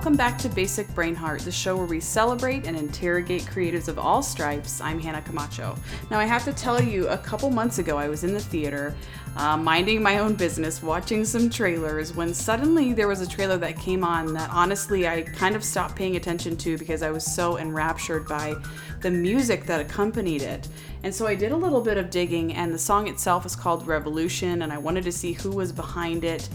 Welcome back to Basic Brainheart, the show where we celebrate and interrogate creatives of all stripes. I'm Hannah Camacho. Now, I have to tell you, a couple months ago, I was in the theater, uh, minding my own business, watching some trailers, when suddenly there was a trailer that came on that honestly I kind of stopped paying attention to because I was so enraptured by the music that accompanied it. And so I did a little bit of digging, and the song itself is called Revolution, and I wanted to see who was behind it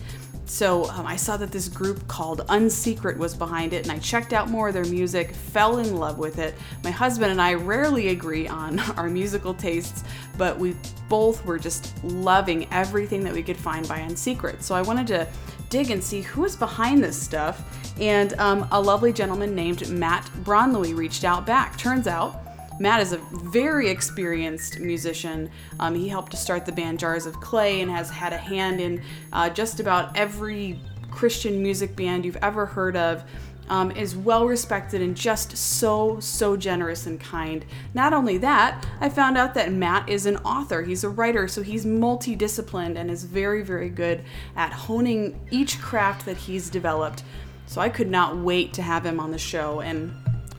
so um, I saw that this group called Unsecret was behind it, and I checked out more of their music, fell in love with it. My husband and I rarely agree on our musical tastes, but we both were just loving everything that we could find by Unsecret. So I wanted to dig and see who was behind this stuff, and um, a lovely gentleman named Matt Bronleewe reached out back. Turns out Matt is a very experienced musician. Um, he helped to start the band Jars of Clay and has had a hand in uh, just about every Christian music band you've ever heard of. Um, is well respected and just so, so generous and kind. Not only that, I found out that Matt is an author. He's a writer, so he's multidisciplined and is very, very good at honing each craft that he's developed. So I could not wait to have him on the show. And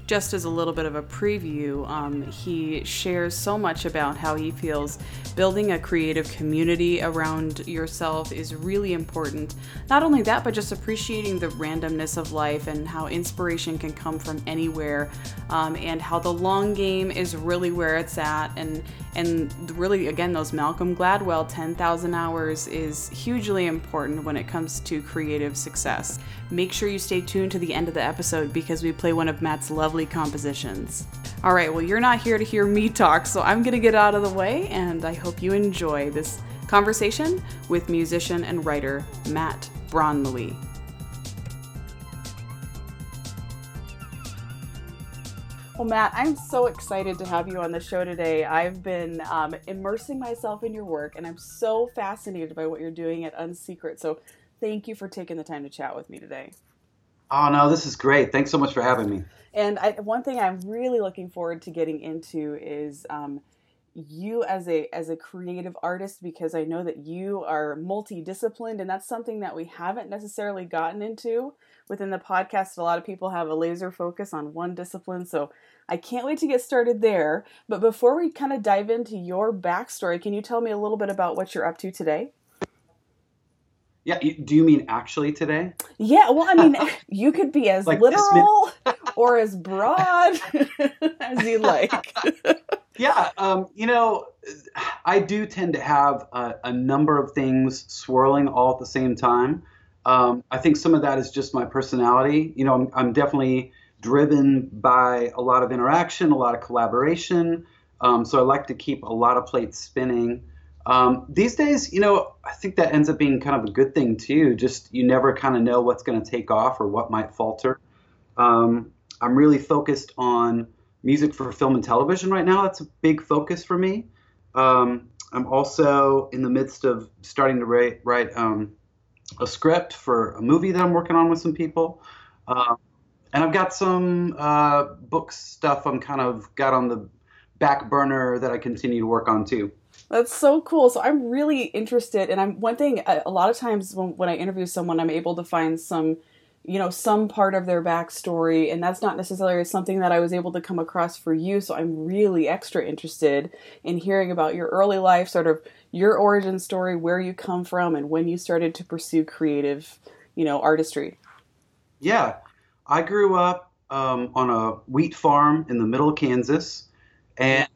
just as a little bit of a preview, um, he shares so much about how he feels building a creative community around yourself is really important. Not only that, but just appreciating the randomness of life and how inspiration can come from anywhere, um, and how the long game is really where it's at. And and really, again, those Malcolm Gladwell 10,000 hours is hugely important when it comes to creative success. Make sure you stay tuned to the end of the episode because we play one of Matt's lovely compositions. All right, well, you're not here to hear me talk, so I'm going to get out of the way, and I hope you enjoy this conversation with musician and writer Matt Bronleewe. Well, Matt, I'm so excited to have you on the show today. I've been um, immersing myself in your work, and I'm so fascinated by what you're doing at Unsecret. So, thank you for taking the time to chat with me today. Oh no, this is great. Thanks so much for having me. And I, one thing I'm really looking forward to getting into is um, you as a as a creative artist because I know that you are multidisciplined, and that's something that we haven't necessarily gotten into within the podcast. A lot of people have a laser focus on one discipline, so I can't wait to get started there. But before we kind of dive into your backstory, can you tell me a little bit about what you're up to today? Yeah, do you mean actually today? Yeah, well, I mean, you could be as like literal or as broad as you like. yeah, um, you know, I do tend to have a, a, number of things swirling all at the same time. Um, I think some of that is just my personality. You know, I'm, I'm definitely driven by a lot of interaction, a lot of collaboration. Um, so I like to keep a lot of plates spinning. Um, these days, you know, I think that ends up being kind of a good thing too. Just you never kind of know what's going to take off or what might falter. Um, I'm really focused on music for film and television right now. That's a big focus for me. Um, I'm also in the midst of starting to write, write um, a script for a movie that I'm working on with some people. Uh, and I've got some uh, book stuff I'm kind of got on the back burner that I continue to work on too. That's so cool. So I'm really interested, and I'm one thing. A lot of times when, when I interview someone, I'm able to find some, you know, some part of their backstory, and that's not necessarily something that I was able to come across for you. So I'm really extra interested in hearing about your early life, sort of your origin story, where you come from, and when you started to pursue creative, you know, artistry. Yeah, I grew up um, on a wheat farm in the middle of Kansas, and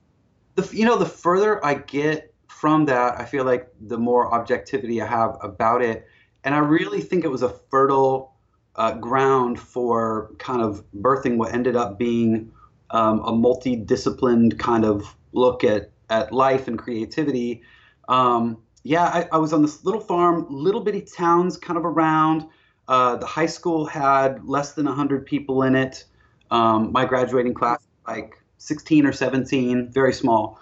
the you know the further I get from that, I feel like the more objectivity I have about it, and I really think it was a fertile uh, ground for kind of birthing what ended up being um, a multidisciplined kind of look at at life and creativity. Um, yeah, I, I was on this little farm, little bitty towns kind of around. Uh, the high school had less than 100 people in it. Um, my graduating class, like 16 or 17, very small.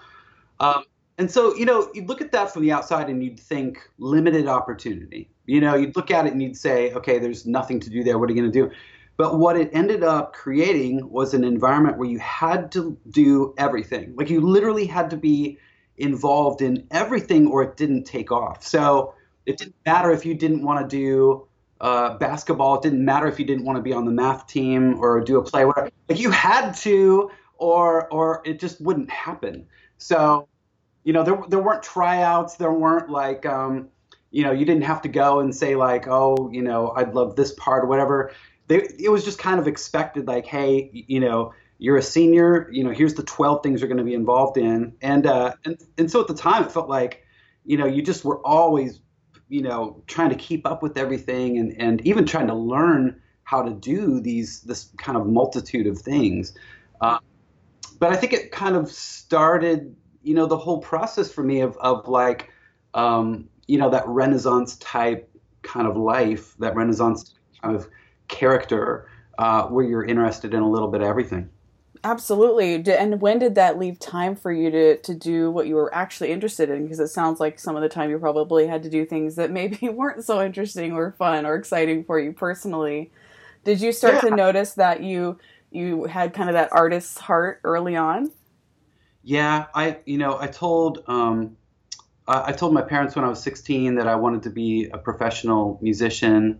Um, and so, you know, you'd look at that from the outside and you'd think limited opportunity. You know, you'd look at it and you'd say, okay, there's nothing to do there. What are you going to do? But what it ended up creating was an environment where you had to do everything. Like you literally had to be involved in everything or it didn't take off. So it didn't matter if you didn't want to do uh, basketball. It didn't matter if you didn't want to be on the math team or do a play. Whatever. Like you had to, or or it just wouldn't happen. So, you know, there there weren't tryouts. There weren't like, um, you know, you didn't have to go and say like, oh, you know, I'd love this part whatever. They, it was just kind of expected, like, hey, you know, you're a senior. You know, here's the 12 things you're going to be involved in, and uh, and and so at the time it felt like, you know, you just were always you know, trying to keep up with everything and, and even trying to learn how to do these this kind of multitude of things. Uh, but I think it kind of started, you know, the whole process for me of of like, um, you know, that Renaissance type kind of life, that Renaissance kind of character, uh, where you're interested in a little bit of everything. Absolutely. And when did that leave time for you to, to do what you were actually interested in? Because it sounds like some of the time you probably had to do things that maybe weren't so interesting or fun or exciting for you personally. Did you start yeah. to notice that you you had kind of that artist's heart early on? Yeah, I you know I told um, I told my parents when I was 16 that I wanted to be a professional musician,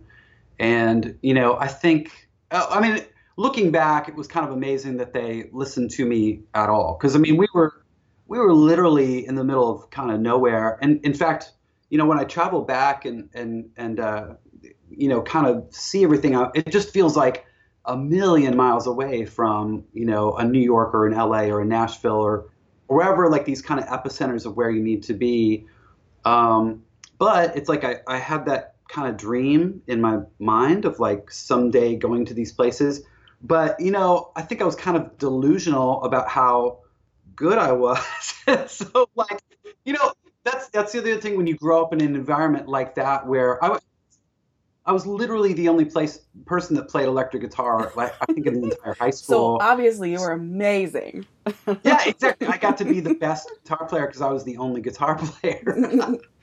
and you know I think I mean looking back, it was kind of amazing that they listened to me at all. Because I mean, we were we were literally in the middle of kind of nowhere. And in fact, you know, when I travel back and and and uh, you know, kind of see everything, out it just feels like a million miles away from you know a New York or an LA or a Nashville or wherever like these kind of epicenters of where you need to be. Um, but it's like I, I had that kind of dream in my mind of like someday going to these places but you know, I think I was kind of delusional about how good I was. so like, you know, that's that's the other thing when you grow up in an environment like that where I I was literally the only place person that played electric guitar, like I think in the entire high school. So obviously you were amazing. yeah, exactly. I got to be the best guitar player because I was the only guitar player.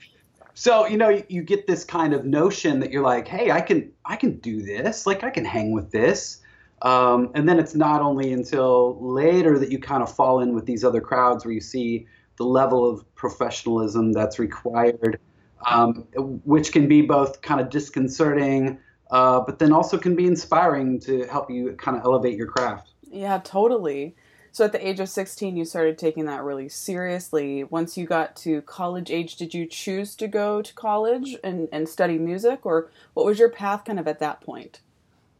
so you know, you, you, get this kind of notion that you're like, hey, I can I can do this. Like I can hang with this. Um, and then it's not only until later that you kind of fall in with these other crowds where you see the level of professionalism that's required, um, which can be both kind of disconcerting, uh, but then also can be inspiring to help you kind of elevate your craft. Yeah, totally. So at the age of 16, you started taking that really seriously. Once you got to college age, did you choose to go to college and, and study music, or what was your path kind of at that point?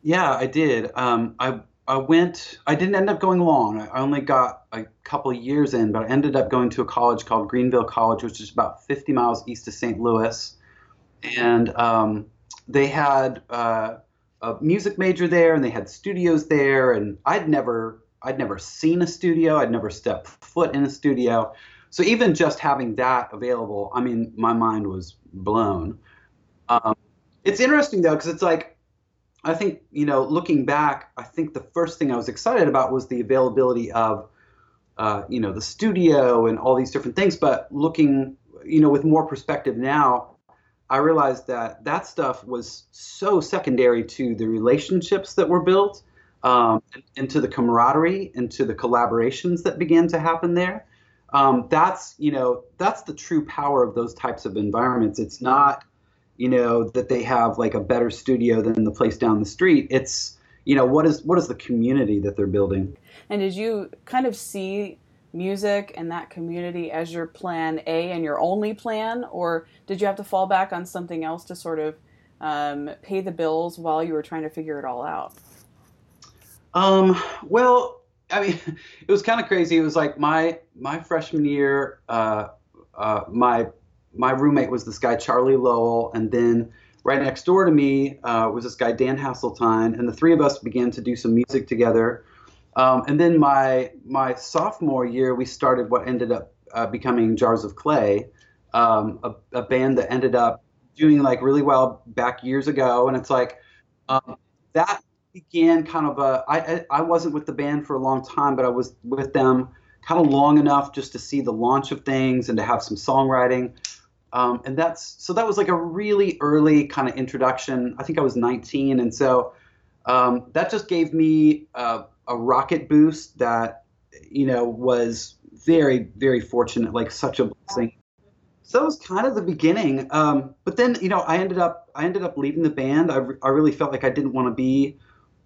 Yeah, I did. Um, I I went. I didn't end up going long. I only got a couple years in, but I ended up going to a college called Greenville College, which is about 50 miles east of St. Louis, and um, they had uh, a music major there, and they had studios there, and I'd never I'd never seen a studio. I'd never stepped foot in a studio. So even just having that available, I mean, my mind was blown. Um, it's interesting though, because it's like I think, you know, looking back, I think the first thing I was excited about was the availability of, uh, you know, the studio and all these different things. But looking, you know, with more perspective now, I realized that that stuff was so secondary to the relationships that were built, um, and, and, to the camaraderie and to the collaborations that began to happen there. Um, that's, you know, that's the true power of those types of environments. It's not you know that they have like a better studio than the place down the street it's you know what is what is the community that they're building? And did you kind of see music and that community as your plan a and your only plan or did you have to fall back on something else to sort of um, pay the bills while you were trying to figure it all out? Um, well i mean it was kind of crazy. It was like my my freshman year uh, uh, my my roommate was this guy Charlie Lowell, and then right next door to me uh, was this guy Dan Haseltine, and the three of us began to do some music together. Um, and then my my sophomore year, we started what ended up uh, becoming Jars of Clay, um, a, a, band that ended up doing like really well back years ago. And it's like um, that began kind of a. I I wasn't with the band for a long time, but I was with them kind of long enough just to see the launch of things and to have some songwriting. Um, and that's so that was like a really early kind of introduction. I think I was 19, and so um, that just gave me a, a, rocket boost that you know was very very fortunate, like such a blessing so that was kind of the beginning. Um, but then, you know, I ended up I ended up leaving the band. I, re- I really felt like I didn't want to be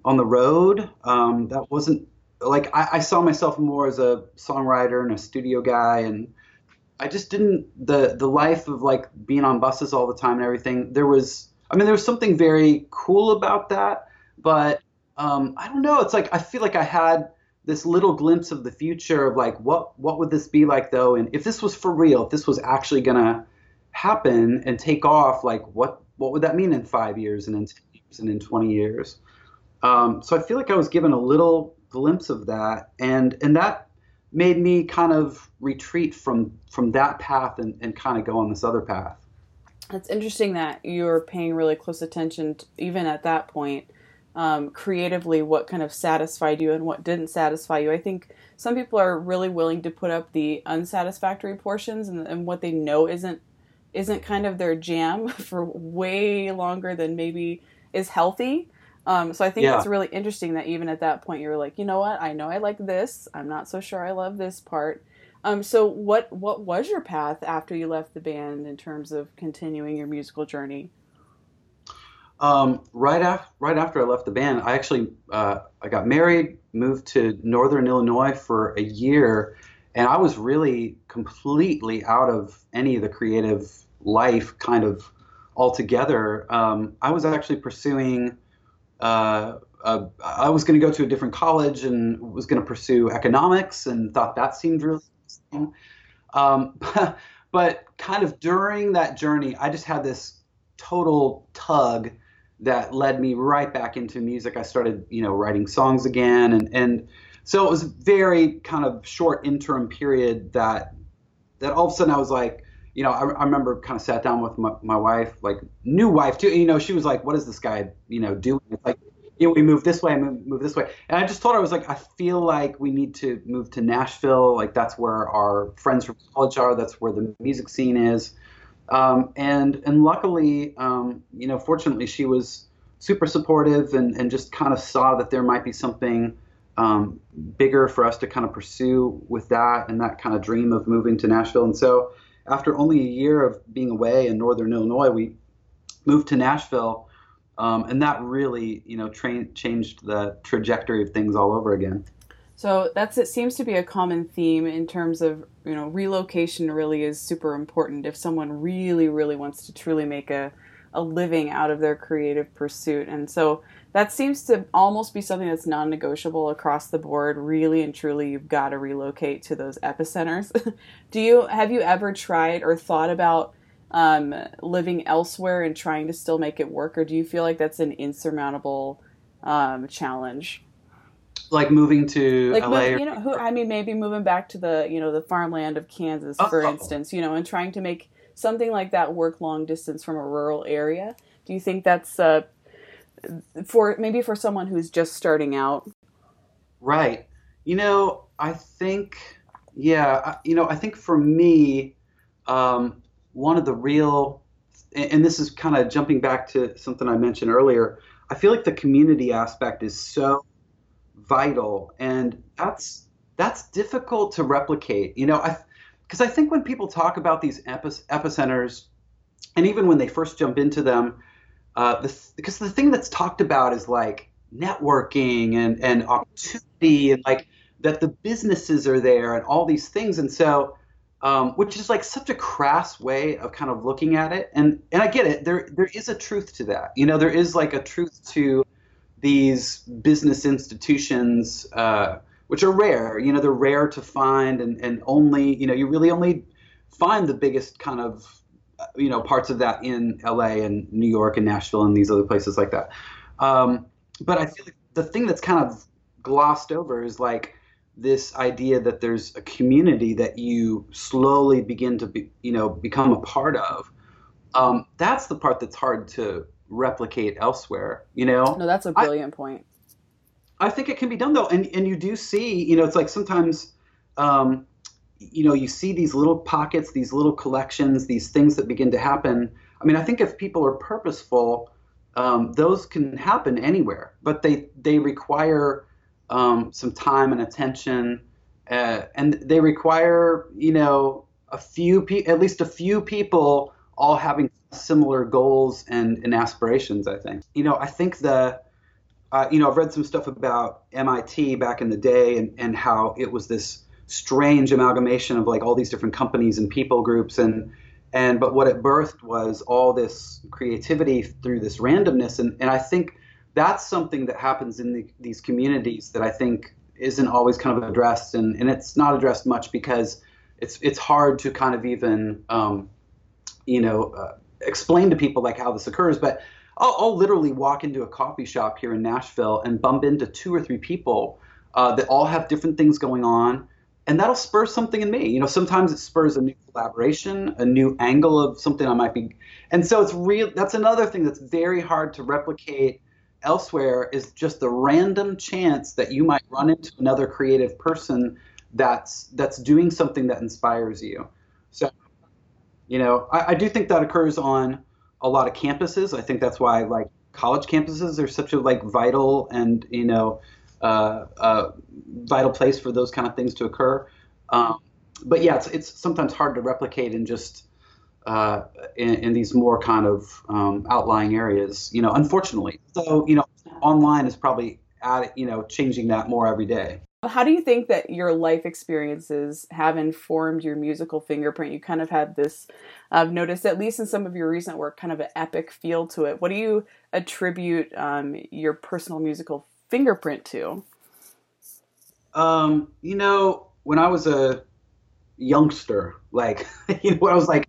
on the road. Um, that wasn't like I, I, saw myself more as a songwriter and a studio guy, and I just didn't the the life of like being on buses all the time and everything. There was, I mean, there was something very cool about that, but um, I don't know. It's like I feel like I had this little glimpse of the future of like what what would this be like though and if this was for real if this was actually gonna happen and take off like what what would that mean in five years and in 10 years and in 20 years um, so i feel like i was given a little glimpse of that and and that made me kind of retreat from from that path and, and kind of go on this other path it's interesting that you're paying really close attention to, even at that point um, creatively what kind of satisfied you and what didn't satisfy you. I think some people are really willing to put up the unsatisfactory portions and, and what they know isn't isn't kind of their jam for way longer than maybe is healthy. Um, so I think yeah. it's really interesting that even at that point you were like, you know what, I know I like this. I'm not so sure I love this part. Um, so what what was your path after you left the band in terms of continuing your musical journey? Um, right after right after I left the band, I actually uh, I got married, moved to Northern Illinois for a year, and I was really completely out of any of the creative life kind of altogether. Um, I was actually pursuing. Uh, uh, I was going to go to a different college and was going to pursue economics and thought that seemed really interesting. Um, but, kind of during that journey, I just had this total tug that led me right back into music. I started, you know, writing songs again, and and so it was a very kind of short interim period that that all of a sudden I was like, you know, I, I remember kind of sat down with my, my wife, like new wife too. You know, she was like, "What is this guy, you know, doing?" It's like, you know, we move this way, move, move this way, and I just told her I was like, I feel like we need to move to Nashville. Like that's where our friends from college are. That's where the music scene is. Um, and and luckily, um, you know, fortunately, she was super supportive and, and just kind of saw that there might be something um, bigger for us to kind of pursue with that and that kind of dream of moving to Nashville. And so, after only a year of being away in Northern Illinois, we moved to Nashville, um, and that really, you know, tra- changed the trajectory of things all over again. So that's it seems to be a common theme in terms of you know relocation really is super important if someone really really wants to truly make a a living out of their creative pursuit and so that seems to almost be something that's non-negotiable across the board really and truly you've got to relocate to those epicenters do you have you ever tried or thought about um, living elsewhere and trying to still make it work or do you feel like that's an insurmountable um, challenge like moving to like LA. you know, who I mean, maybe moving back to the you know the farmland of Kansas, for oh. instance, you know, and trying to make something like that work long distance from a rural area. Do you think that's uh, for maybe for someone who's just starting out? Right. You know, I think, yeah, you know, I think for me, um, one of the real, and this is kind of jumping back to something I mentioned earlier. I feel like the community aspect is so vital, and that's that's difficult to replicate. You know, I because I think when people talk about these epicenters, and even when they first jump into them, uh, because the thing that's talked about is like networking and and opportunity and like that the businesses are there and all these things, and so. Um, which is like such a crass way of kind of looking at it, and and I get it. There there is a truth to that. You know, there is like a truth to these business institutions, uh, which are rare. You know, they're rare to find, and, and only you know you really only find the biggest kind of you know parts of that in LA and New York and Nashville and these other places like that. Um, but I feel like the thing that's kind of glossed over is like this idea that there's a community that you slowly begin to be, you know become a part of. Um, that's the part that's hard to replicate elsewhere. You know? No, that's a brilliant I, point. I think it can be done though, and and you do see, you know, it's like sometimes, um, you know, you see these little pockets, these little collections, these things that begin to happen. I mean, I think if people are purposeful, um, those can happen anywhere, but they they require um, some time and attention, uh, and they require, you know, a few pe- at least a few people all having similar goals and, and aspirations. I think. You know, I think the uh, you know, I've read some stuff about MIT back in the day and, and how it was this strange amalgamation of like all these different companies and people groups. And and but what it birthed was all this creativity through this randomness. And, and I think that's something that happens in the, these communities that I think isn't always kind of addressed. And, and it's not addressed much because it's it's hard to kind of even um, you know uh, explain to people like how this occurs. But I'll, I'll, literally walk into a coffee shop here in Nashville and bump into two or three people uh, that all have different things going on, and that'll spur something in me. You know, sometimes it spurs a new collaboration, a new angle of something I might be, and so it's real. That's another thing that's very hard to replicate elsewhere is just the random chance that you might run into another creative person that's that's doing something that inspires you. So, you know, I, I do think that occurs on a lot of campuses. I think that's why like college campuses are such a like vital and you know uh, uh, vital place for those kind of things to occur. Um, but yeah, it's it's sometimes hard to replicate in just uh, in, in, these more kind of um, outlying areas. You know, unfortunately. So you know, online is probably at you know changing that more every day. How do you think that your life experiences have informed your musical fingerprint? You kind of had this, I've noticed, at least in some of your recent work, kind of an epic feel to it. What do you attribute um, your personal musical fingerprint to? Um, you know, when I was a youngster, like, you know, when I was like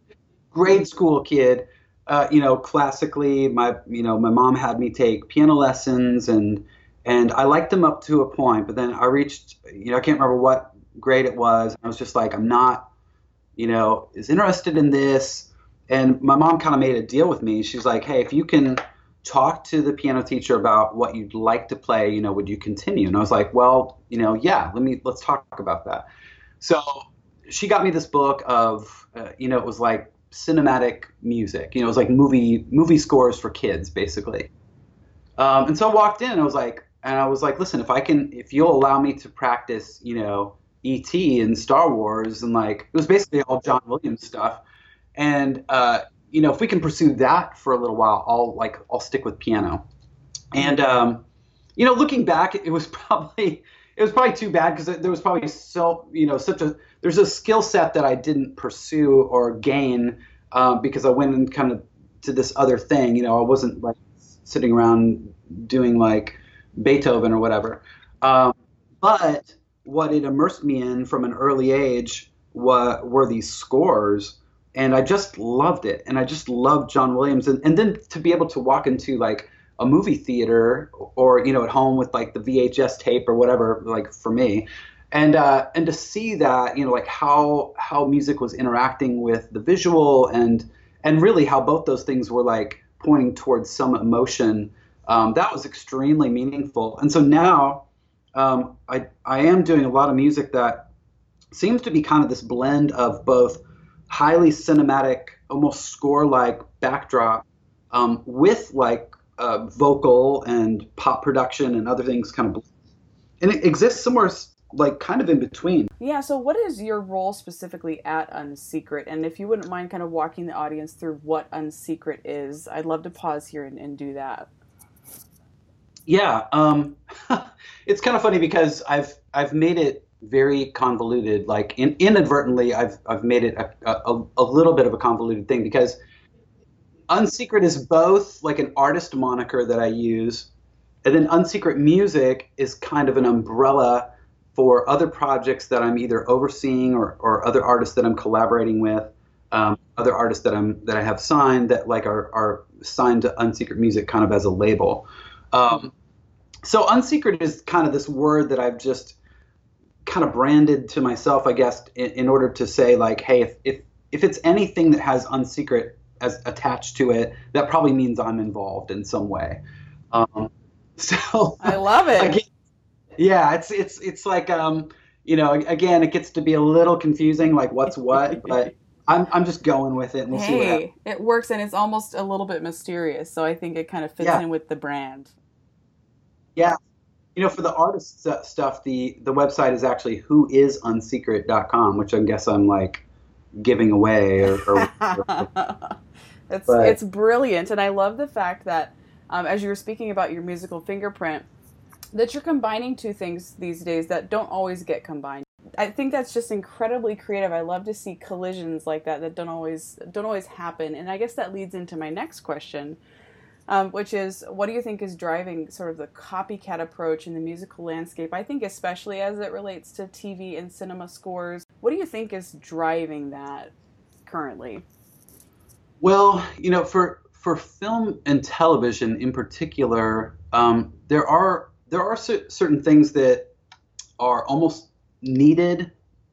grade school kid, uh, you know, classically, my, you know, my mom had me take piano lessons and, and I liked them up to a point, but then I reached, you know, I can't remember what grade it was. I was just like, I'm not, you know, is interested in this. And my mom kind of made a deal with me. She's like, hey, if you can talk to the piano teacher about what you'd like to play, you know, would you continue? And I was like, well, you know, yeah, let me, let's talk about that. So she got me this book of, uh, you know, it was like cinematic music, you know, it was like movie, movie scores for kids, basically. Um, and so I walked in and I was like, and I was like, listen, if I can, if you'll allow me to practice, you know, E.T. and Star Wars, and like it was basically all John Williams stuff, and uh, you know, if we can pursue that for a little while, I'll like I'll stick with piano, and um, you know, looking back, it was probably it was probably too bad because there was probably so you know such a there's a skill set that I didn't pursue or gain um, because I went and kind of to this other thing. You know, I wasn't like sitting around doing like Beethoven or whatever. Um, but what it immersed me in from an early age were, were these scores. And I just loved it. And I just loved John Williams. And, and then to be able to walk into like a movie theater or, you know, at home with like the VHS tape or whatever, like for me, and uh, and to see that you know like how how music was interacting with the visual and and really how both those things were like pointing towards some emotion um, that was extremely meaningful. And so now um, I, I am doing a lot of music that seems to be kind of this blend of both highly cinematic, almost score like backdrop um, with like uh, vocal and pop production and other things kind of. And it exists somewhere like kind of in between. Yeah, so what is your role specifically at Unsecret? And if you wouldn't mind kind of walking the audience through what Unsecret is, I'd love to pause here and, and do that. Yeah, um, it's kind of funny because I've I've made it very convoluted. Like in, inadvertently, I've I've made it a, a, a little bit of a convoluted thing because Unsecret is both like an artist moniker that I use, and then Unsecret Music is kind of an umbrella for other projects that I'm either overseeing or, or other artists that I'm collaborating with, um, other artists that I'm that I have signed that like are, are signed to Unsecret Music kind of as a label. Um, so unsecret is kind of this word that I've just kind of branded to myself, I guess, in, in order to say like, hey, if, if if it's anything that has unsecret as attached to it, that probably means I'm involved in some way. Um, so I love it. Again, yeah, it's it's it's like um, you know, again, it gets to be a little confusing, like what's what, but I'm I'm just going with it. And we'll see. hey, it works, and it's almost a little bit mysterious. So I think it kind of fits yeah. in with the brand. Yeah. You know, for the artist stuff, the the website is actually whoisunsecret.com, which I guess I'm like giving away or, or it's but, it's brilliant and i love the fact that um, as you were speaking about your musical fingerprint that you're combining two things these days that don't always get combined. I think that's just incredibly creative. I love to see collisions like that that don't always don't always happen and i guess that leads into my next question um, which is what do you think is driving sort of the copycat approach in the musical landscape? I think, especially as it relates to TV and cinema scores, what do you think is driving that currently? Well, you know, for for film and television in particular, um, there are there are certain things that are almost needed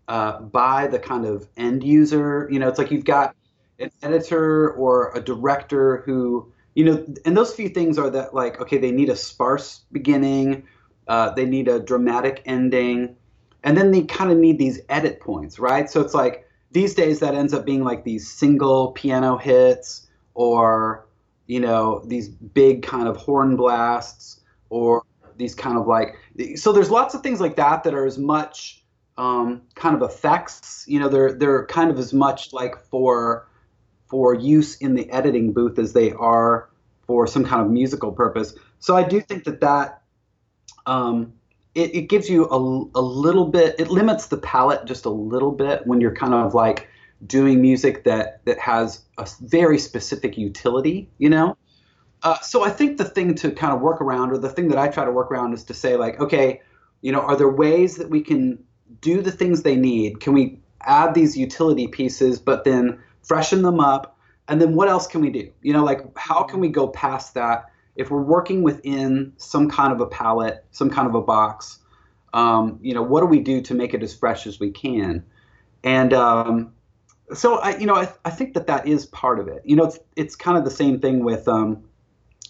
uh, by the kind of end user. You know, it's like you've got an editor or a director who you know, and those few things are that like, okay, they need a sparse beginning, uh, they need a dramatic ending, and then they kind of need these edit points, right? So it's like these days that ends up being like these single piano hits or you know these big kind of horn blasts or these kind of like so there's lots of things like that that are as much um, kind of effects you know they're they're kind of as much like for for use in the editing booth as they are for some kind of musical purpose. So I do think that that um, it, it, gives you a, a little bit. It limits the palette just a little bit when you're kind of like doing music that that has a very specific utility. You know. Uh, so I think the thing to kind of work around, or the thing that I try to work around, is to say like, okay, you know, are there ways that we can do the things they need? Can we add these utility pieces, but then freshen them up. And then what else can we do? You know, like how can we go past that? If we're working within some kind of a palette, some kind of a box, um, you know, what do we do to make it as fresh as we can? And um, so I, you know, I, I think that that is part of it. You know, it's it's kind of the same thing with, um,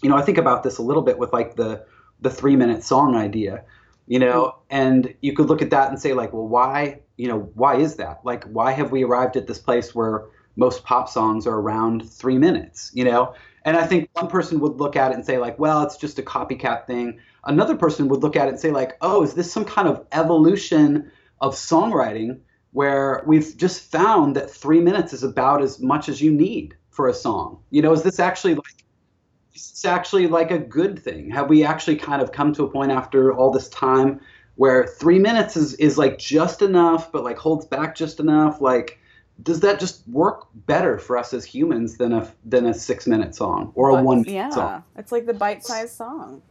you know, I think about this a little bit with like the the three minute song idea, you know, and you could look at that and say like, well, why, you know, why is that? Like, why have we arrived at this place where most pop songs are around three minutes, you know? And I think one person would look at it and say, like, well, it's just a copycat thing. Another person would look at it and say, like, oh, is this some kind of evolution of songwriting where we've just found that three minutes is about as much as you need for a song? You know, is this actually like, it's actually like a good thing? Have we actually kind of come to a point after all this time where three minutes is, is like just enough, but like holds back just enough? Like, does that just work better for us as humans than a than a six minute song or a one yeah song? it's like the bite sized song.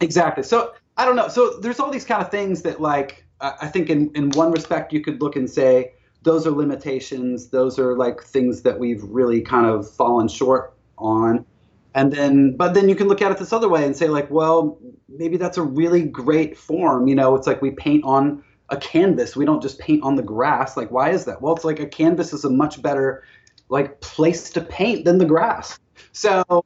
Exactly. So i don't know. So there's all these kind of things that like i think in in one respect you could look and say those are limitations those are like things that we've really kind of fallen short on. And then but then you can look at it this other way and say like well maybe that's a really great form you know it's like we paint on a canvas. We don't just paint on the grass. Like, why is that? Well, it's like a canvas is a much better like place to paint than the grass. So,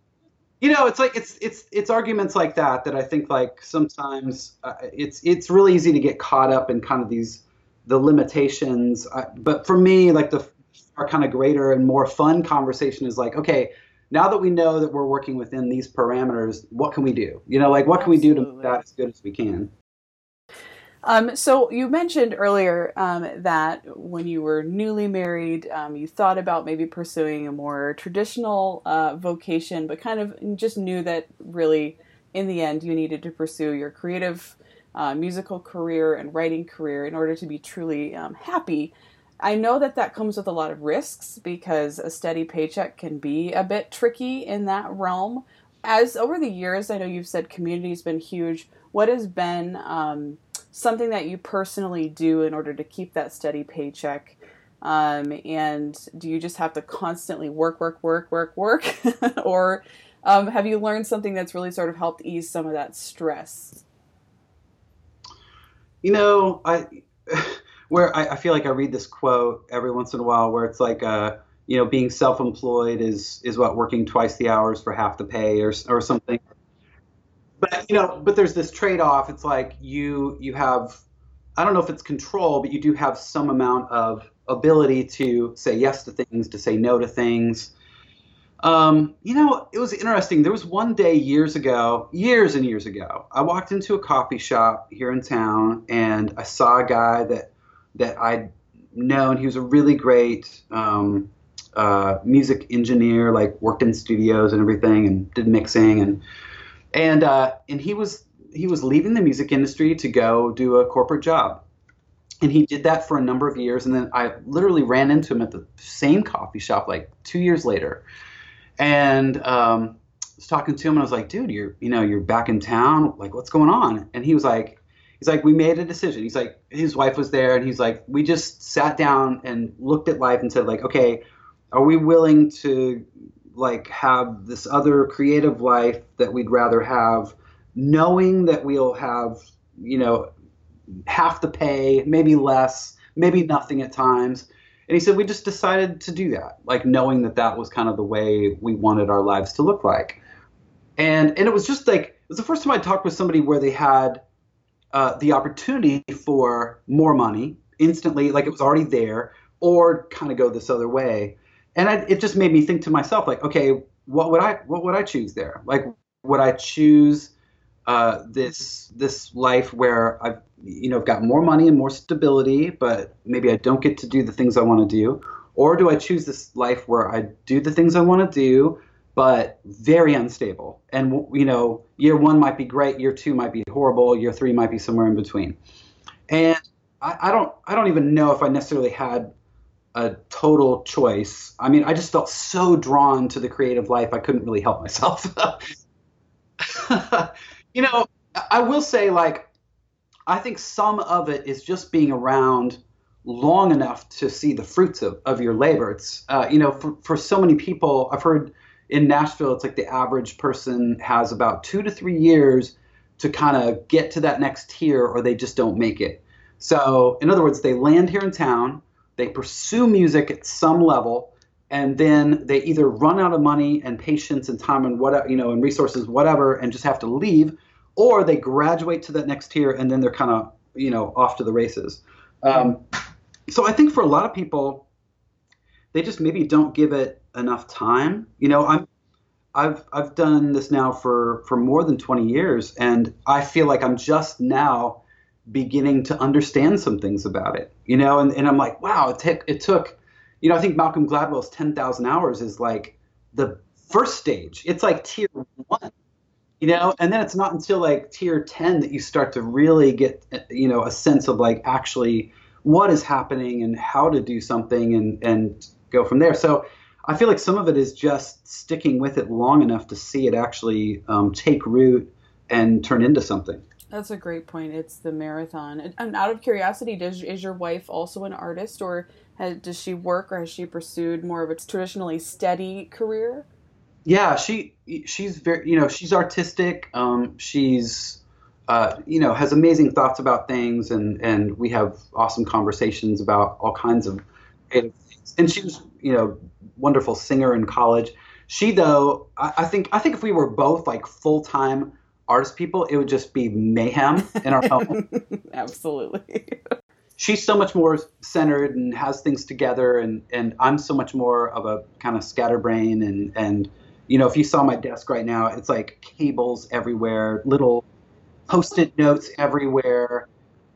you know, it's like it's it's it's arguments like that that I think like sometimes uh, it's it's really easy to get caught up in kind of these the limitations. Uh, but for me, like the our kind of greater and more fun conversation is like, okay, now that we know that we're working within these parameters, what can we do? You know, like what can Absolutely. we do to make that as good as we can? Um, so you mentioned earlier um, that when you were newly married, um, you thought about maybe pursuing a more traditional uh, vocation, but kind of just knew that really, in the end, you needed to pursue your creative uh, musical career and writing career in order to be truly um, happy. I know that that comes with a lot of risks because a steady paycheck can be a bit tricky in that realm. As over the years, I know you've said community's been huge. What has been um, something that you personally do in order to keep that steady paycheck? Um, and do you just have to constantly work, work, work, work, work? or um, have you learned something that's really sort of helped ease some of that stress? You know, I where I, I, feel like I read this quote every once in a while where it's like, uh, you know, being self-employed is is what working twice the hours for half the pay or or something but you know, but there's this trade-off. It's like you you have, I don't know if it's control, but you do have some amount of ability to say yes to things, to say no to things. Um, you know, it was interesting. There was one day years ago, years and years ago, I walked into a coffee shop here in town, and I saw a guy that that I'd known. He was a really great um, uh, music engineer, like worked in studios and everything, and did mixing and and uh, and he was he was leaving the music industry to go do a corporate job. And he did that for a number of years, and then I literally ran into him at the same coffee shop like two years later, and um, was talking to him, and I was like, "Dude, you're you know you're back in town. Like, what's going on?" And he was like, "He's like, we made a decision. He's like, his wife was there, and he's like, we just sat down and looked at life and said like, okay, are we willing to like have this other creative life that we'd rather have, knowing that we'll have you know half the pay, maybe less, maybe nothing at times." And he said, we just decided to do that, like knowing that that was kind of the way we wanted our lives to look like and and it was just like it was the first time I talked with somebody where they had uh, the opportunity for more money instantly, like it was already there, or kind of go this other way, and I, it just made me think to myself, like, okay, what would I what would I choose there? Like, would I choose uh, this this life where I've you know I've got more money and more stability, but maybe I don't get to do the things I want to do, or do I choose this life where I do the things I want to do? but very unstable. And you know, year one might be great, year two might be horrible, year three might be somewhere in between. And I, I don't, I don't even know if I necessarily had a total choice. I mean, I just felt so drawn to the creative life, I couldn't really help myself. you know, I will say, like, I think some of it is just being around long enough to see the fruits of, of your labor. It's, uh, you know, for, for so many people, I've heard in Nashville, it's like the average person has about two to three years to kind of get to that next tier or they just don't make it. So, in other words, they land here in town, they pursue music at some level, and then they either run out of money and patience and time and whatever, you know, and resources, whatever, and just have to leave, or they graduate to that next tier and then they're kind of, you know, off to the races. Um, so, I think for a lot of people, they just maybe don't give it enough time. You know, I'm I've I've done this now for for more than 20 years and I feel like I'm just now beginning to understand some things about it. You know, and, and I'm like, wow, it took it took you know, I think Malcolm Gladwell's 10,000 hours is like the first stage. It's like tier 1. You know, and then it's not until like tier 10 that you start to really get you know a sense of like actually what is happening and how to do something and and go from there. So I feel like some of it is just sticking with it long enough to see it actually um, take root and turn into something. That's a great point. It's the marathon. And out of curiosity, does is your wife also an artist, or has, does she work, or has she pursued more of a traditionally steady career? Yeah, she she's very you know she's artistic. Um, she's uh, you know has amazing thoughts about things, and and we have awesome conversations about all kinds of creative things. And she was you know wonderful singer in college. She though, I, I think I think if we were both like full time artist people, it would just be mayhem in our home. Absolutely. She's so much more centered and has things together, and and I'm so much more of a kind of scatterbrain and and you know if you saw my desk right now, it's like cables everywhere, little post-it notes everywhere.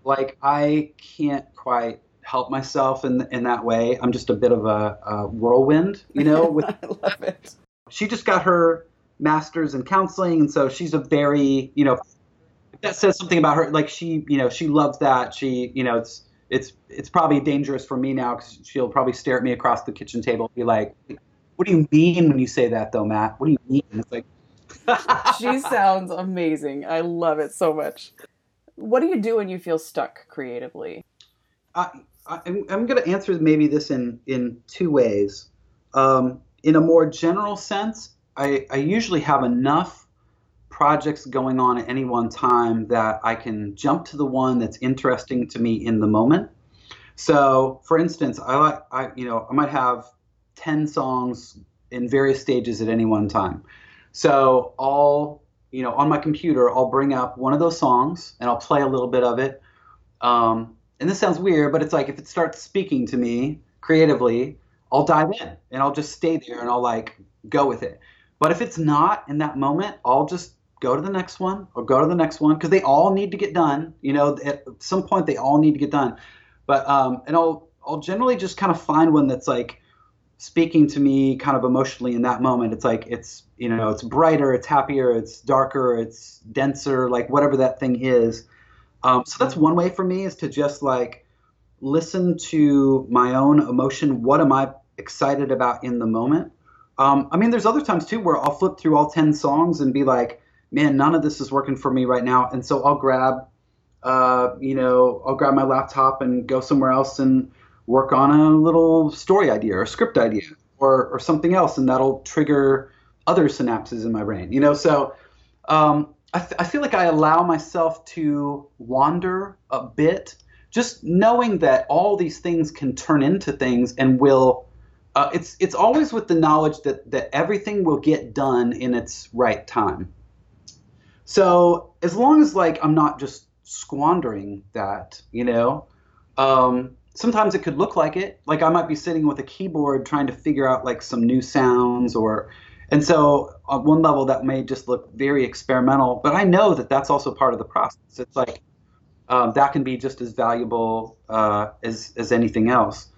Like I can't quite help myself in in that way. I'm just a bit of a, a whirlwind, you know. With, I love it. She just got her master's in counseling, and so she's a very, you know, that says something about her. Like she, you know, she loves that. She, you know, it's it's it's probably dangerous for me now because she'll probably stare at me across the kitchen table and be like, "What do you mean when you say that, though, Matt? What do you mean?" It's like. she sounds amazing. I love it so much. What do you do when you feel stuck creatively? I, I'm, I'm going to answer maybe this in, in two ways. Um, in a more general sense, I, I usually have enough projects going on at any one time that I can jump to the one that's interesting to me in the moment. So, for instance, I like I you know I might have ten songs in various stages at any one time. So I'll you know on my computer I'll bring up one of those songs and I'll play a little bit of it. Um, and this sounds weird, but it's like if it starts speaking to me creatively, I'll dive in and I'll just stay there and I'll like go with it. But if it's not in that moment, I'll just go to the next one or go to the next one because they all need to get done. You know, at some point they all need to get done. But um, and I'll I'll generally just kind of find one that's like speaking to me kind of emotionally in that moment. It's like it's you know it's brighter, it's happier, it's darker, it's denser, like whatever that thing is. Um, so that's one way for me is to just like listen to my own emotion. What am I excited about in the moment? Um, I mean, there's other times too where I'll flip through all ten songs and be like, man, none of this is working for me right now, and so I'll grab, uh, you know, I'll grab my laptop and go somewhere else and work on a little story idea or script idea or, or something else, and that'll trigger other synapses in my brain. You know, so um, I, th- I feel like I allow myself to wander a bit, just knowing that all these things can turn into things and will. Uh, it's it's always with the knowledge that that everything will get done in its right time. So as long as like I'm not just squandering that, you know, um, sometimes it could look like it. Like I might be sitting with a keyboard trying to figure out like some new sounds or and so on one level that may just look very experimental, but I know that that's also part of the process. It's like um, that can be just as valuable uh, as as anything else.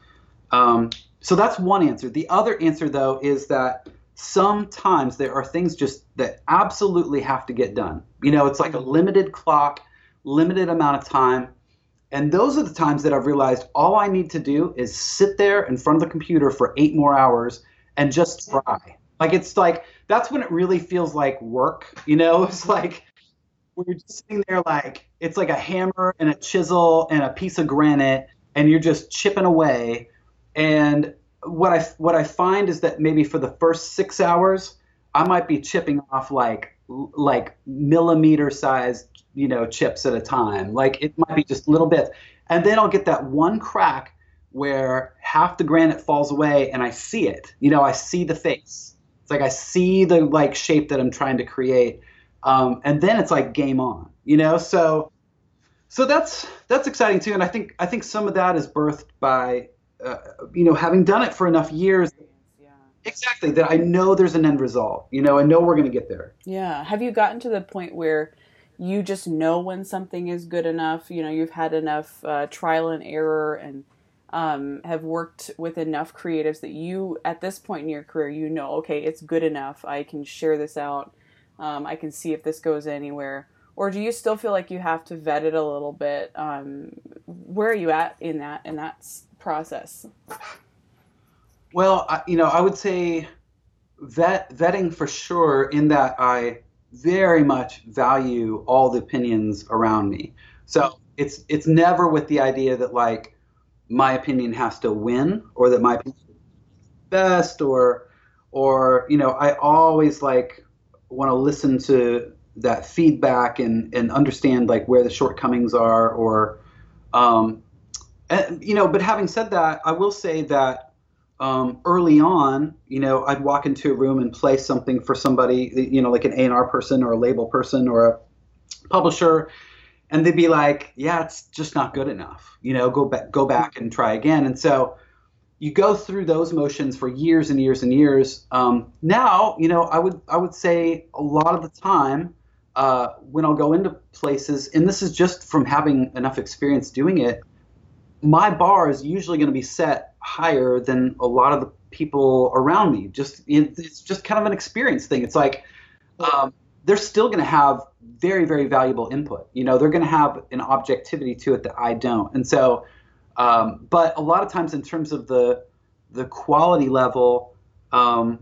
Um, so that's one answer. The other answer though is that sometimes there are things just that absolutely have to get done. You know, it's like a limited clock, limited amount of time and those are the times that I've realized all I need to do is sit there in front of the computer for eight more hours and just try. Like it's like that's when it really feels like work, you know? It's like when you're just sitting there like it's like a hammer and a chisel and a piece of granite and you're just chipping away. And what I what I find is that maybe for the first six hours, I might be chipping off like like millimeter sized you know chips at a time. Like it might be just little bits. And then i'll get that one crack where half the granite falls away and i see it. You know i see the face. It's like i see the like shape that i'm trying to create. Um, and then it's like game on you know? So so that's that's exciting too. And i think i think some of that is birthed by uh, you know having done it for enough years exactly that i know there's an end result you know i know we're going to get there yeah have you gotten to the point where you just know when something is good enough. You know, you've had enough uh, trial and error and um, have worked with enough creatives that you, at this point in your career, you know, okay, it's good enough. I can share this out. Um, I can see if this goes anywhere. Or do you still feel like you have to vet it a little bit? Um, where are you at in that in that process? Well, I, you know, I would say vet vetting for sure. In that I very much value all the opinions around me. So it's it's never with the idea that like my opinion has to win or that my opinion is best or or you know I always like want to listen to that feedback and and understand like where the shortcomings are or um and, you know but having said that I will say that um, early on, you know, I'd walk into a room and play something for somebody, you know, like an A&R person or a label person or a publisher, and they'd be like, "Yeah, it's just not good enough." You know, go back, go back and try again. And so you go through those motions for years and years and years. Um, now, you know, I would I would say a lot of the time uh, when I'll go into places, and this is just from having enough experience doing it, my bar is usually going to be set higher than a lot of the people around me. Just it's just kind of an experience thing. It's like um, they're still going to have very very valuable input. You know, they're going to have an objectivity to it that I don't. And so, um, but a lot of times in terms of the the quality level, um,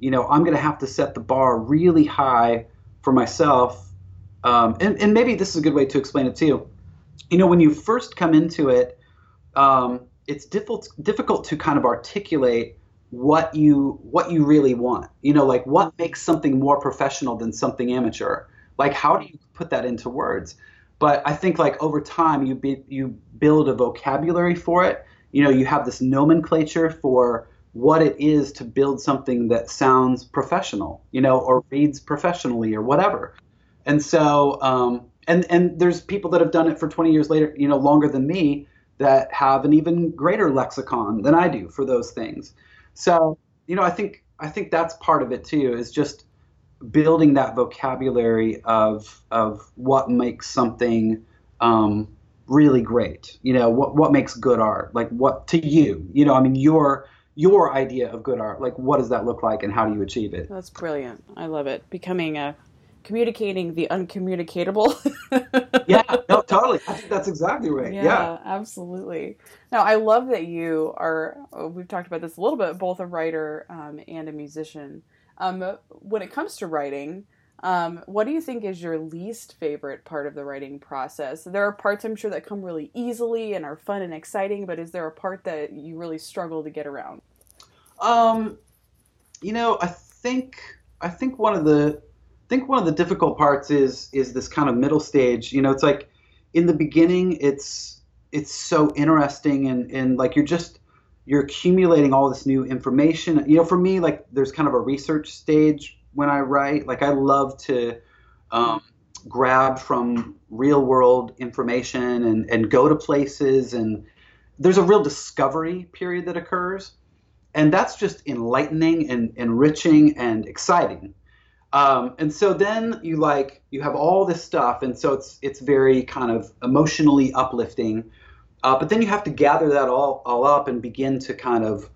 you know, I'm going to have to set the bar really high for myself. Um, and, and maybe this is a good way to explain it too. You know, when you first come into it, um, it's difficult difficult to kind of articulate what you what you really want. You know, like what makes something more professional than something amateur? Like how do you put that into words? But I think like over time you be, you build a vocabulary for it. You know, you have this nomenclature for what it is to build something that sounds professional, you know, or reads professionally or whatever. And so, um, and and there's people that have done it for 20 years later, you know, longer than me, that have an even greater lexicon than I do for those things. So, you know, I think I think that's part of it too, is just building that vocabulary of of what makes something um, really great? You know, what what makes good art? Like what to you? You know, I mean, your your idea of good art. Like, what does that look like, and how do you achieve it? That's brilliant. I love it. Becoming a communicating the uncommunicatable. yeah, no, totally. I think that's exactly right. Yeah, yeah, absolutely. Now, I love that you are. We've talked about this a little bit. Both a writer um, and a musician. Um, when it comes to writing, um, what do you think is your least favorite part of the writing process? There are parts I'm sure that come really easily and are fun and exciting, but is there a part that you really struggle to get around? Um, you know, I think I think one of the think one of the difficult parts is is this kind of middle stage. You know, it's like in the beginning, it's it's so interesting and and like you're just you're accumulating all this new information. You know, for me, like there's kind of a research stage when I write. Like I love to um, grab from real world information and, and go to places and there's a real discovery period that occurs and that's just enlightening and enriching and exciting um, and so then you like you have all this stuff and so it's it's very kind of emotionally uplifting. Uh, but then you have to gather that all all up and begin to kind of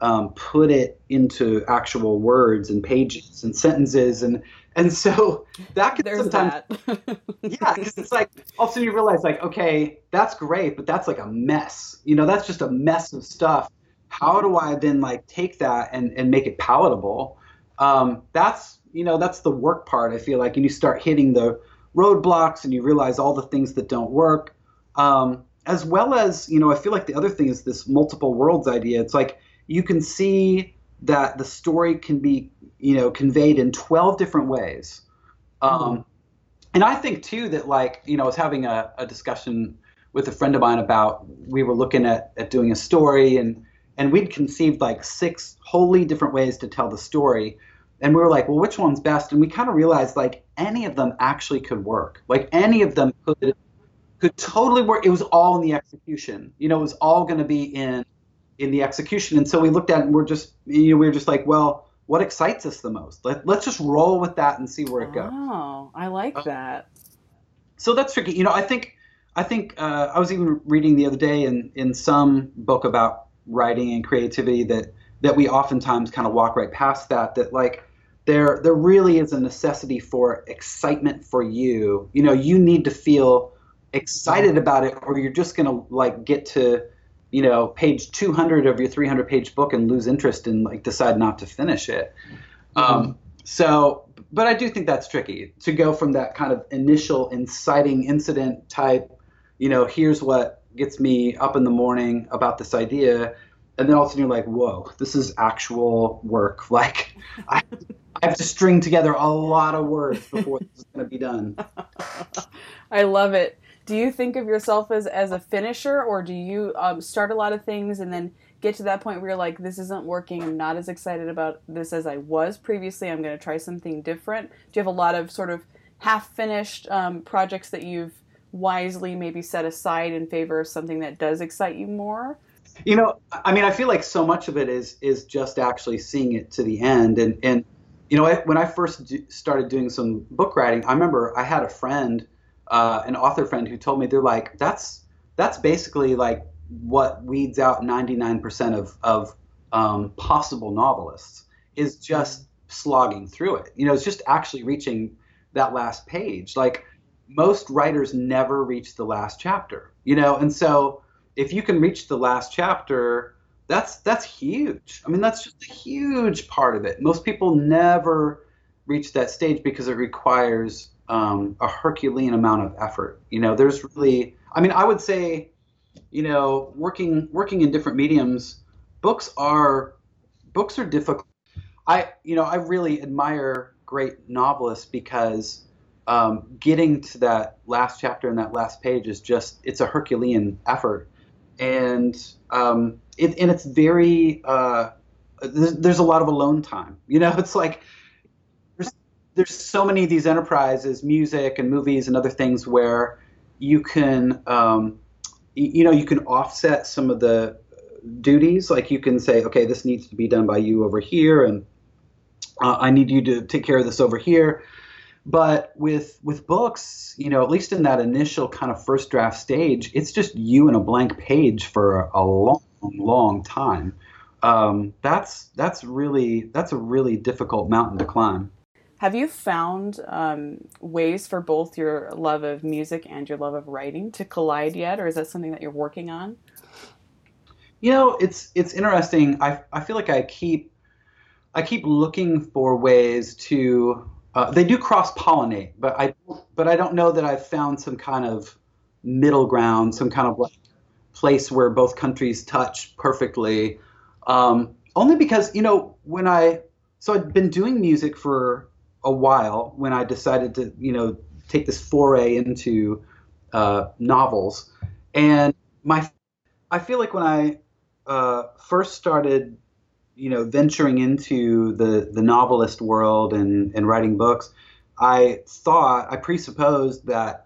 um, put it into actual words and pages and sentences. And and so that can There's sometimes that. yeah because it's like all of a sudden you realize like okay that's great but that's like a mess. You know that's just a mess of stuff. How do i then like take that and and make it palatable? Um, that's you know that's the work part i feel like and you start hitting the roadblocks and you realize all the things that don't work. Um, as well as you know i feel like the other thing is this multiple worlds idea. It's like you can see that the story can be you know conveyed in 12 different ways. Um, mm-hmm. and i think too that like you know i was having a, a, discussion with a friend of mine about we were looking at, at doing a story and and we'd conceived like six wholly different ways to tell the story and we were like well which one's best and we kind of realized like any of them actually could work like any of them could could totally work it was all in the execution you know it was all going to be in in the execution. And so we looked at it and we're just, you know, we were just like, well, what excites us the most? Let, let's just roll with that and see where it goes. Oh, I like uh, that. So that's tricky. You know, I think, I think uh, I was even reading the other day in, in some book about writing and creativity that, that we oftentimes kind of walk right past that, that like, there, there really is a necessity for excitement for you. You know, you need to feel excited about it or you're just going to like get to you know page 200 of your 300 page book and lose interest and like decide not to finish it mm-hmm. um, so but i do think that's tricky to go from that kind of initial inciting incident type you know here's what gets me up in the morning about this idea and then all of a sudden you're like whoa this is actual work like I, I have to string together a lot of words before this is going to be done. I love it. Do you think of yourself as as a finisher or do you um, start a lot of things and then get to that point where you're like this isn't working. I'm not as excited about this as i was previously. I'm going to try something different. Do you have a lot of sort of half finished um, projects that you've wisely maybe set aside in favor of something that does excite you more? You know i mean i feel like so much of it is is just actually seeing it to the end and and you know when i first started doing some book writing i remember i had a friend uh, an author friend who told me they're like that's that's basically like what weeds out 99% of of um, possible novelists is just slogging through it. You know, it's just actually reaching that last page. Like most writers never reach the last chapter. You know, and so if you can reach the last chapter, that's that's huge. I mean, that's just a huge part of it. Most people never reach that stage because it requires um, a Herculean amount of effort. You know, there's really, I mean, I would say, you know, working working in different mediums, books are books are difficult. I, you know, I really admire great novelists because um, getting to that last chapter and that last page is just it's a Herculean effort, and um, it, and it's very uh, there's, there's a lot of alone time. You know, it's like there's there's so many of these enterprises, music and movies and other things where you can, um, you know, you can offset some of the duties. Like you can say, okay, this needs to be done by you over here, and uh, I need you to take care of this over here. But with with books, you know, at least in that initial kind of first draft stage, it's just you and a blank page for a long, long time. Um, that's that's really that's a really difficult mountain to climb. Have you found um, ways for both your love of music and your love of writing to collide yet, or is that something that you're working on? You know, it's it's interesting. I I feel like I keep I keep looking for ways to. Uh, they do cross pollinate, but I but I don't know that I've found some kind of middle ground, some kind of like place where both countries touch perfectly. Um, only because you know when I so I'd been doing music for a while when I decided to you know take this foray into uh, novels, and my I feel like when I uh, first started, you know, venturing into the the novelist world and and writing books, I thought I presupposed that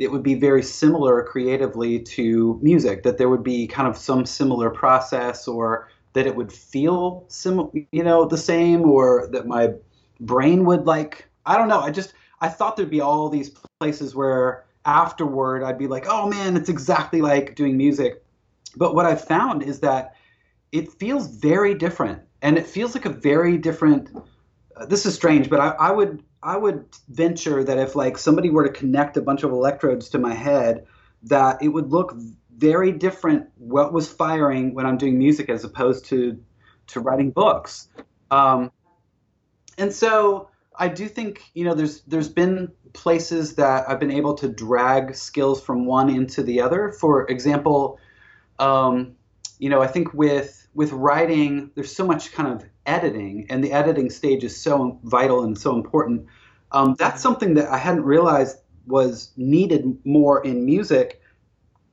it would be very similar creatively to music, that there would be kind of some similar process, or that it would feel similar, you know, the same, or that my brain would like. I don't know. I just I thought there'd be all these places where afterward I'd be like, oh man, it's exactly like doing music but what I've found is that it feels very different, and it feels like a very different. Uh, this is strange, but I, I would I would venture that if like somebody were to connect a bunch of electrodes to my head, that it would look very different what was firing when I'm doing music as opposed to to writing books. Um, and so I do think you know there's there's been places that I've been able to drag skills from one into the other. For example, um, you know, I think with with writing, there's so much kind of editing, and the editing stage is so vital and so important. Um, that's something that I hadn't realized was needed more in music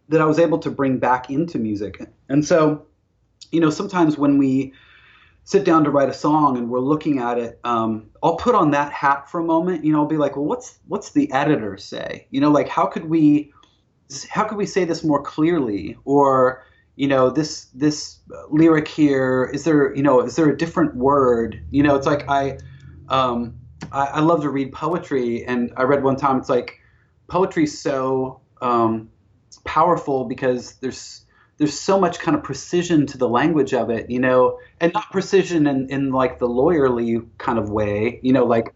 that I was able to bring back into music. And so, you know, sometimes when we sit down to write a song and we're looking at it, um, I'll put on that hat for a moment. You know, I'll be like, well, what's what's the editor say? You know, like how could we how could we say this more clearly or you know this this lyric here is there you know is there a different word? You know it's like i um i, I love to read poetry and i read one time it's like poetry's so um powerful because there's there's so much kind of precision to the language of it you know and not precision in in like the lawyerly kind of way you know like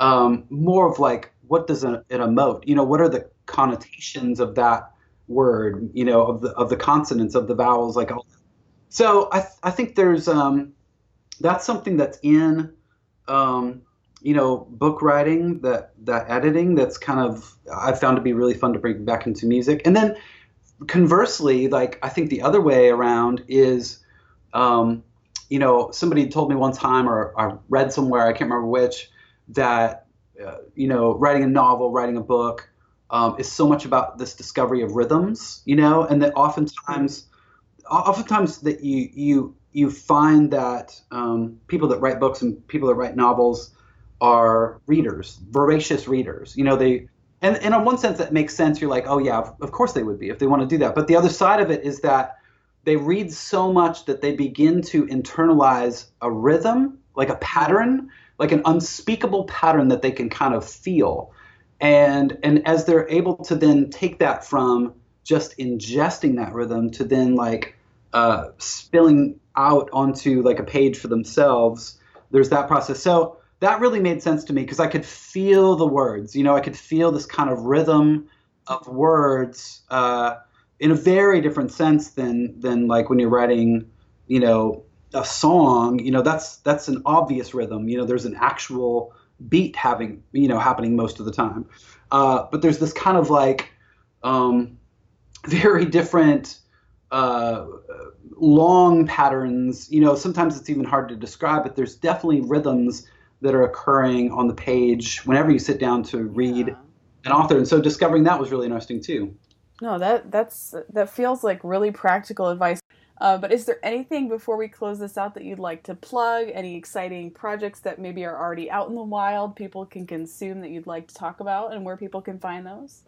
um more of like what does an, an emote? You know what are the connotations of that word, you know, of the of the consonants, of the vowels, like all. So I th- I think there's um, that's something that's in um, you know book writing that that editing that's kind of I found to be really fun to bring back into music, and then conversely, like I think the other way around is. Um, you know, somebody told me one time, or I read somewhere, I can't remember which, that uh, you know, writing a novel, writing a book, um, is so much about this discovery of rhythms, you know, and that oftentimes, oftentimes that you you you find that um, people that write books and people that write novels are readers, voracious readers. You know, they and, and in one sense that makes sense. You're like, oh yeah, of course they would be if they want to do that. But the other side of it is that they read so much that they begin to internalize a rhythm, like a pattern, like an unspeakable pattern that they can kind of feel and and as they're able to then take that from just ingesting that rhythm to then like uh, spilling out onto like a page for themselves there's that process. So that really made sense to me because i could feel the words you know i could feel this kind of rhythm of words uh, in a very different sense than than like when you're writing you know a song. You know that's that's an obvious rhythm. You know there's an actual beat having you know happening most of the time. Uh, but there's this kind of like um, very different uh, long patterns. You know, sometimes it's even hard to describe, but there's definitely rhythms that are occurring on the page whenever you sit down to read yeah. an author. And so discovering that was really interesting too. No, that that's that feels like really practical advice. Uh, but is there anything before we close this out that you'd like to plug? Any exciting projects that maybe are already out in the wild people can consume that you'd like to talk about and where people can find those?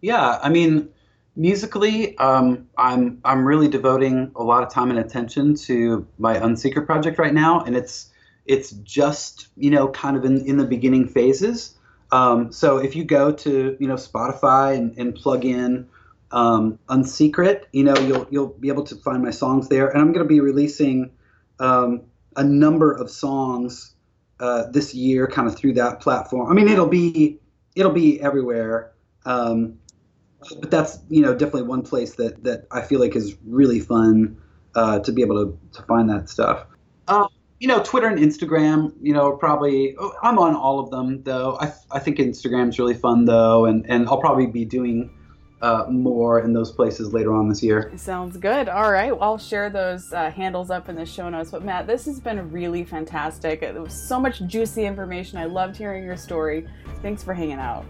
Yeah, I mean, musically, um, I'm I'm really devoting a lot of time and attention to my Unsecret project right now, and it's it's just you know kind of in, in the beginning phases. Um, so if you go to you know Spotify and, and plug in um, Unsecret, you know you'll you'll be able to find my songs there. And I'm going to be releasing um, a number of songs uh, this year, kind of through that platform. I mean, it'll be it'll be everywhere. Um, but that's you know definitely one place that that I feel like is really fun uh, to be able to, to find that stuff. Uh, you know, Twitter and Instagram, you know, probably I'm on all of them though. I I think Instagram's really fun though, and and I'll probably be doing uh, more in those places later on this year. Sounds good. All right. Well, I'll share those uh, handles up in the show notes. But Matt, this has been really fantastic. It was so much juicy information. I loved hearing your story. Thanks for hanging out.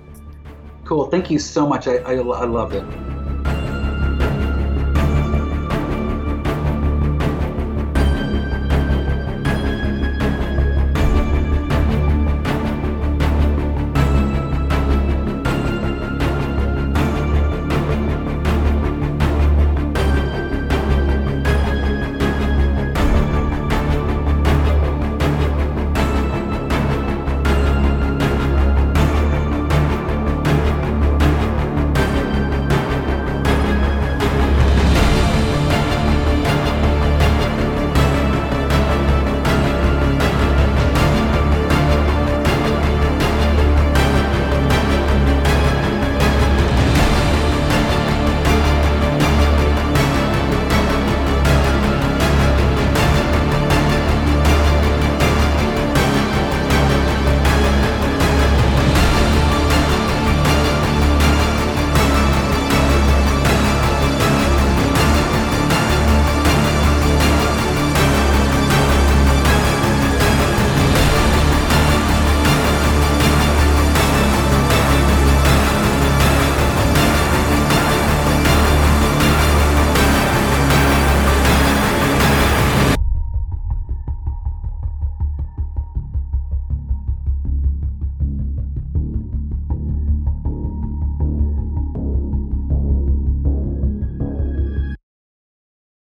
Cool. Thank you so much. I, I, I loved it.